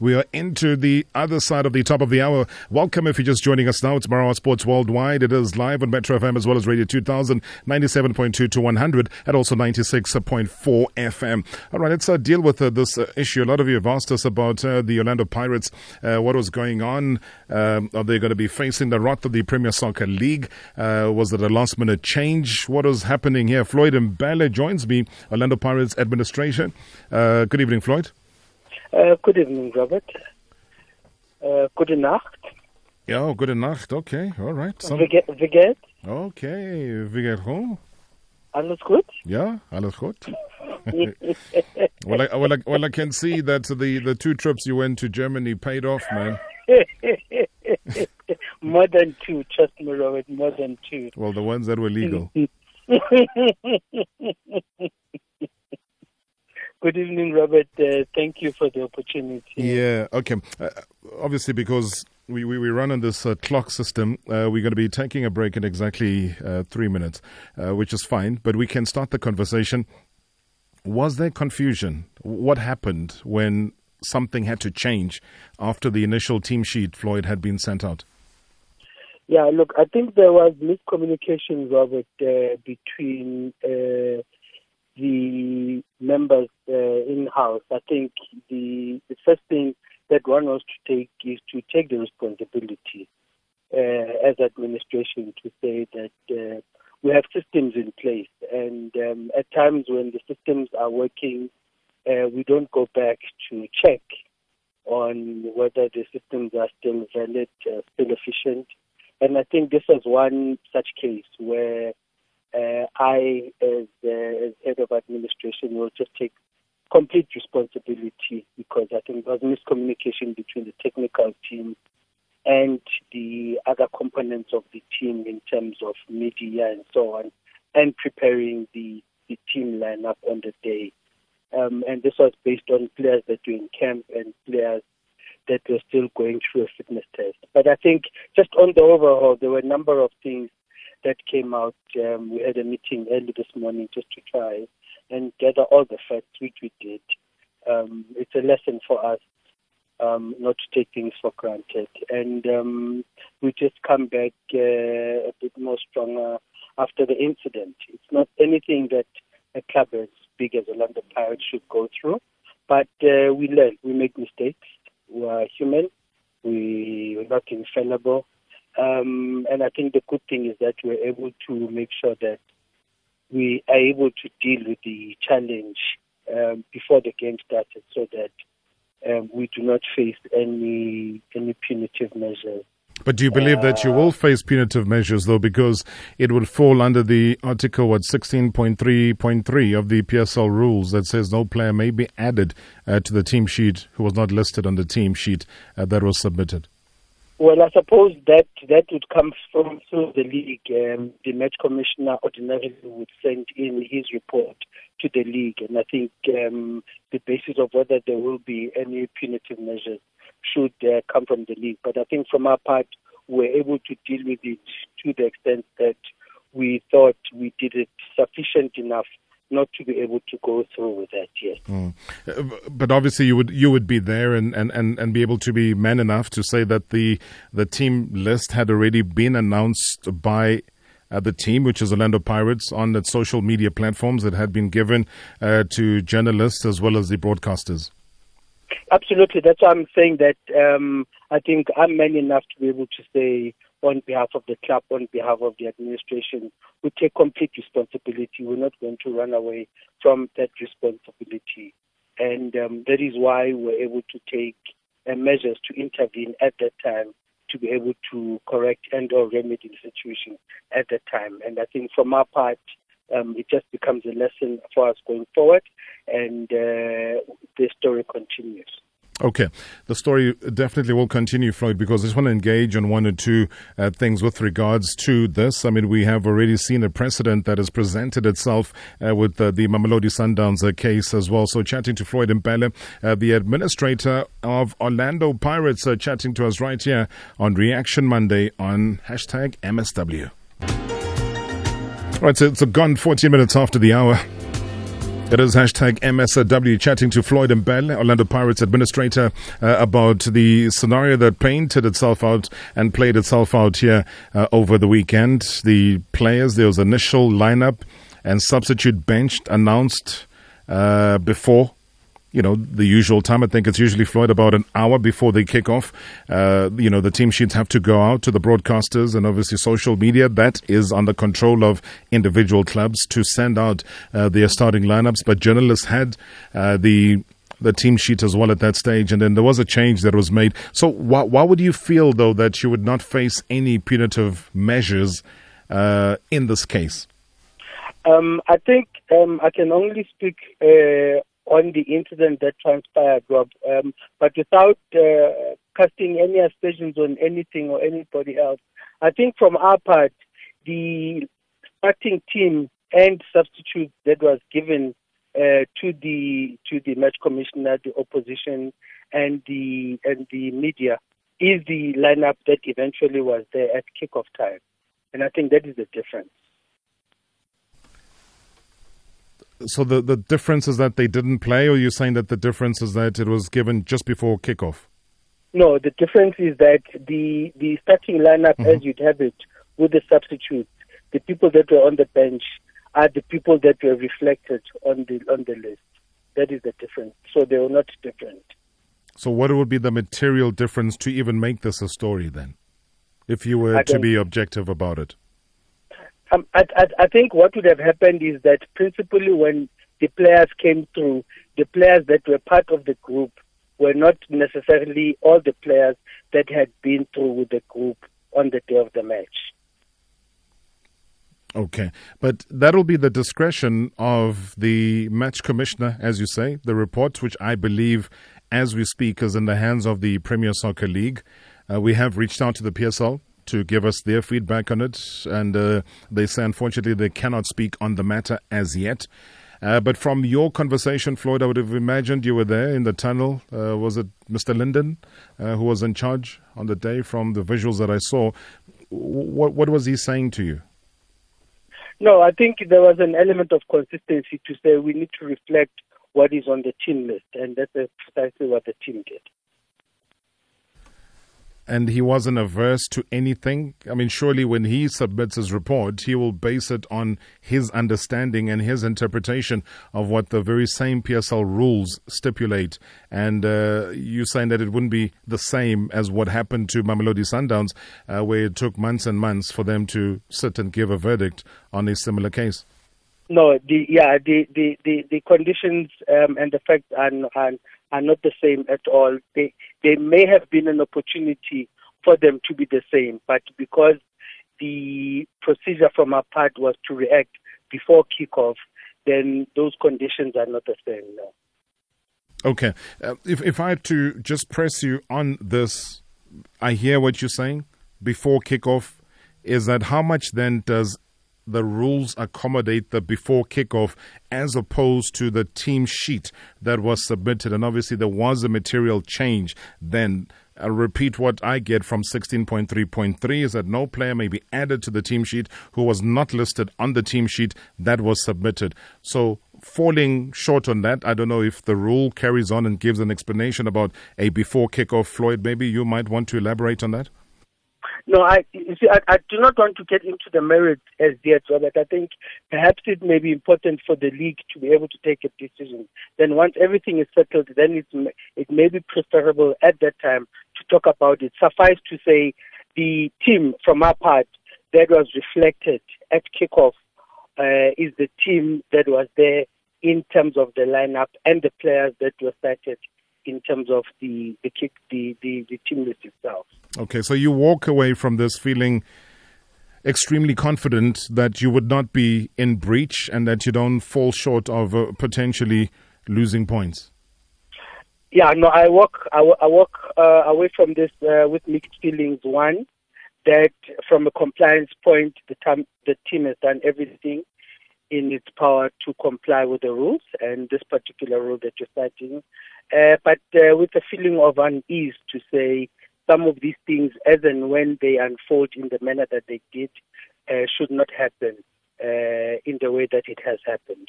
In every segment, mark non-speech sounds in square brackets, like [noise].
We are into the other side of the top of the hour. Welcome if you're just joining us now. It's Marawa Sports Worldwide. It is live on Metro FM as well as Radio 2000, 97.2 to 100, and also 96.4 FM. All right, let's uh, deal with uh, this uh, issue. A lot of you have asked us about uh, the Orlando Pirates, uh, what was going on. Um, are they going to be facing the wrath of the Premier Soccer League? Uh, was it a last minute change? What is happening here? Floyd Mbele joins me, Orlando Pirates administration. good evening, Floyd. Uh, good evening, Robert. Uh, gute Nacht. Ja, oh, gute Nacht. Okay, all right. Some... Wie, ge wie geht's? Okay, wie geht's? Alles gut? Ja, alles gut. [laughs] well, I, well, I, well, I can see that the, the two trips you went to Germany paid off, man. [laughs] more than two, trust me, Robert, more than two. Well, the ones that were legal. [laughs] Good evening, Robert. Uh, thank you for the opportunity. Yeah, okay. Uh, obviously, because we, we, we, run on this uh, clock system, uh, we're going to be taking a break in exactly uh, three minutes, uh, which is fine, but we can start the conversation. Was there confusion? What happened when something had to change after the initial team sheet, Floyd, had been sent out? Yeah, look, I think there was miscommunication, Robert, between the members uh, in house, I think the the first thing that one was to take is to take the responsibility uh, as administration to say that uh, we have systems in place, and um, at times when the systems are working, uh, we don't go back to check on whether the systems are still valid, uh, still efficient. And I think this was one such case where uh, I, as, uh, as head of administration, will just take complete responsibility because I think there was miscommunication between the technical team and the other components of the team in terms of media and so on, and preparing the, the team lineup on the day. Um, and this was based on players that were in camp and players that were still going through a fitness test. But I think just on the overall, there were a number of things that came out. Um, we had a meeting early this morning just to try and gather all the facts, which we did. Um, it's a lesson for us um, not to take things for granted. And um, we just come back uh, a bit more stronger after the incident. It's not anything that a club as big as Orlando Pirates should go through, but uh, we learn, we make mistakes, we are human, we, we're not infallible. Um, and I think the good thing is that we're able to make sure that we are able to deal with the challenge um, before the game started so that um, we do not face any any punitive measures. But do you believe that you will face punitive measures, though, because it will fall under the article, what, 16.3.3 of the PSL rules that says no player may be added uh, to the team sheet who was not listed on the team sheet uh, that was submitted? Well, I suppose that that would come from through the league. Um, the match commissioner ordinarily would send in his report to the league, and I think um, the basis of whether there will be any punitive measures should uh, come from the league. But I think from our part, we're able to deal with it to the extent that we thought we did it sufficient enough not to be able to go through with that. Yes. Mm. But obviously, you would you would be there and, and, and, and be able to be man enough to say that the the team list had already been announced by. Uh, the team, which is Orlando Pirates, on the social media platforms that had been given uh, to journalists as well as the broadcasters. Absolutely, that's why I'm saying that um, I think I'm man enough to be able to say on behalf of the club, on behalf of the administration, we take complete responsibility. We're not going to run away from that responsibility. And um, that is why we're able to take uh, measures to intervene at that time to be able to correct and or remedy the situation at that time. And I think from our part, um, it just becomes a lesson for us going forward, and uh, the story continues. Okay. The story definitely will continue, Floyd, because I just want to engage on one or two uh, things with regards to this. I mean, we have already seen a precedent that has presented itself uh, with uh, the Mamelodi Sundowns uh, case as well. So, chatting to Floyd Mbele, uh, the administrator of Orlando Pirates, uh, chatting to us right here on Reaction Monday on hashtag MSW. Right, so it's gone 40 minutes after the hour. It is hashtag MSW chatting to Floyd Mbele, Orlando Pirates administrator, uh, about the scenario that painted itself out and played itself out here uh, over the weekend. The players, there was initial lineup and substitute bench announced uh, before you know, the usual time. I think it's usually Floyd about an hour before they kick off. Uh, you know, the team sheets have to go out to the broadcasters and obviously social media. That is under control of individual clubs to send out uh, their starting lineups. But journalists had uh, the the team sheet as well at that stage, and then there was a change that was made. So, why, why would you feel though that you would not face any punitive measures uh, in this case? Um, I think um, I can only speak uh, on the incident that transpired, Rob. Um, but without uh, casting any aspersions on anything or anybody else, I think from our part, the starting team and substitute that was given uh, to the to the match commissioner, the opposition, and the and the media is the lineup that eventually was there at kickoff time, and I think that is the difference. So the, the difference is that they didn't play, or you're saying that the difference is that it was given just before kickoff? No, the difference is that the the starting lineup, mm-hmm. as you'd have it, with the substitutes, the people that were on the bench are the people that were reflected on the on the list. That is the difference. So they were not different. So what would be the material difference to even make this a story then, if you were to be objective about it? Um, I, I, I think what would have happened is that principally when the players came through, the players that were part of the group were not necessarily all the players that had been through with the group on the day of the match. Okay, but that'll be the discretion of the match commissioner, as you say. The report, which I believe, as we speak, is in the hands of the Premier Soccer League. Uh, we have reached out to the PSL to give us their feedback on it. And uh, they say, unfortunately, they cannot speak on the matter as yet. Uh, but from your conversation, Floyd, I would have imagined you were there in the tunnel. Uh, was it Mr. Linden uh, who was in charge on the day from the visuals that I saw? What, what was he saying to you? No, I think there was an element of consistency to say we need to reflect what is on the team list, and that's precisely what the team did and he wasn't averse to anything? I mean, surely when he submits his report, he will base it on his understanding and his interpretation of what the very same PSL rules stipulate. And uh, you're saying that it wouldn't be the same as what happened to Mamelodi Sundowns, uh, where it took months and months for them to sit and give a verdict on a similar case. No, the yeah, the the the, the conditions um, and the facts are, are are not the same at all. They there may have been an opportunity for them to be the same, but because the procedure from our part was to react before kickoff, then those conditions are not the same now. Okay. Uh, if, if I had to just press you on this, I hear what you're saying before kickoff. Is that how much then does the rules accommodate the before kickoff as opposed to the team sheet that was submitted. And obviously, there was a material change then. I'll repeat what I get from 16.3.3 is that no player may be added to the team sheet who was not listed on the team sheet that was submitted. So, falling short on that, I don't know if the rule carries on and gives an explanation about a before kickoff. Floyd, maybe you might want to elaborate on that. No, I you see, I, I, do not want to get into the merits as yet, Robert. I think perhaps it may be important for the league to be able to take a decision. Then, once everything is settled, then it's, it may be preferable at that time to talk about it. Suffice to say, the team from our part that was reflected at kickoff uh, is the team that was there in terms of the lineup and the players that were cited in terms of the the kick the, the, the team list itself. Okay, so you walk away from this feeling extremely confident that you would not be in breach and that you don't fall short of uh, potentially losing points. Yeah, no, I walk I, I walk uh, away from this uh, with mixed feelings. One, that from a compliance point, the, tam- the team has done everything in its power to comply with the rules and this particular rule that you're citing, uh, but uh, with a feeling of unease to say some of these things, as and when they unfold in the manner that they did, uh, should not happen uh, in the way that it has happened.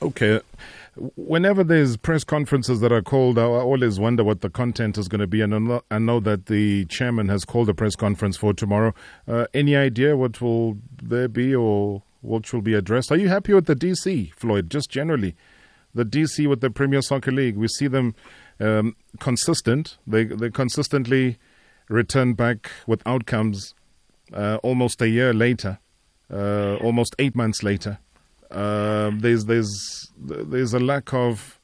Okay. Whenever there's press conferences that are called, I always wonder what the content is going to be. And I know that the chairman has called a press conference for tomorrow. Uh, any idea what will there be or what will be addressed? Are you happy with the DC, Floyd, just generally? The DC with the Premier Soccer League, we see them um, consistent. They, they consistently return back with outcomes uh, almost a year later, uh, almost eight months later. Uh, there's there's there's a lack of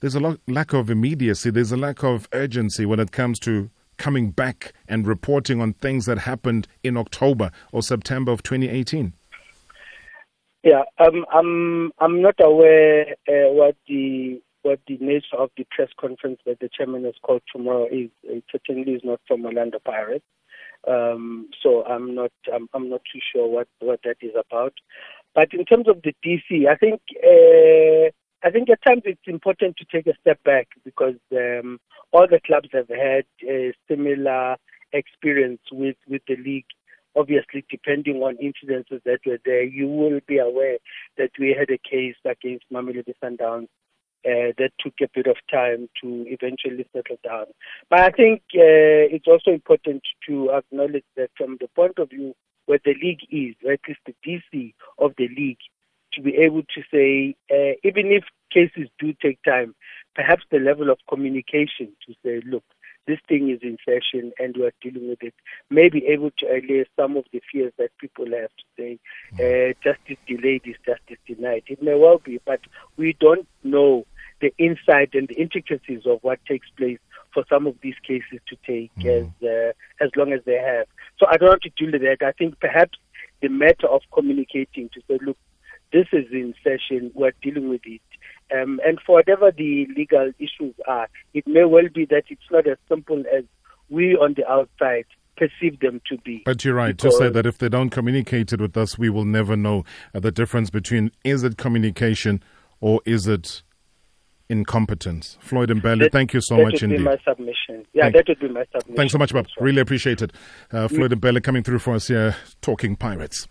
there's a lo- lack of immediacy. There's a lack of urgency when it comes to coming back and reporting on things that happened in October or September of 2018. Yeah, um, I'm I'm not aware uh, what the what the nature of the press conference that the chairman has called tomorrow is. It certainly is not from Orlando Pirates. Um, so I'm not I'm, I'm not too sure what, what that is about. But in terms of the DC, I think uh, I think at times it's important to take a step back because um, all the clubs have had a similar experience with, with the league. Obviously, depending on incidences that were there, you will be aware that we had a case against Mamelodi Sundowns uh, that took a bit of time to eventually settle down. But I think uh, it's also important to acknowledge that from the point of view where the league is, or at least the DC of the league, to be able to say, uh, even if cases do take time, perhaps the level of communication to say, look, this thing is in session and we are dealing with it, may be able to allay some of the fears that people have to say, uh, justice delayed is justice denied. It may well be, but we don't know the insight and the intricacies of what takes place for some of these cases to take mm. as uh, as long as they have. So I don't want to deal with that. I think perhaps the matter of communicating to say, look, this is in session, we're dealing with it. Um, and for whatever the legal issues are, it may well be that it's not as simple as we on the outside perceive them to be. But you're right to say that if they don't communicate it with us, we will never know uh, the difference between is it communication or is it incompetence. Floyd Mbele, that, thank you so much indeed. That would be my submission. Yeah, thank, that would be my submission. Thanks so much, Bob. Really appreciate it. Uh, Floyd and Mbele coming through for us here, talking pirates.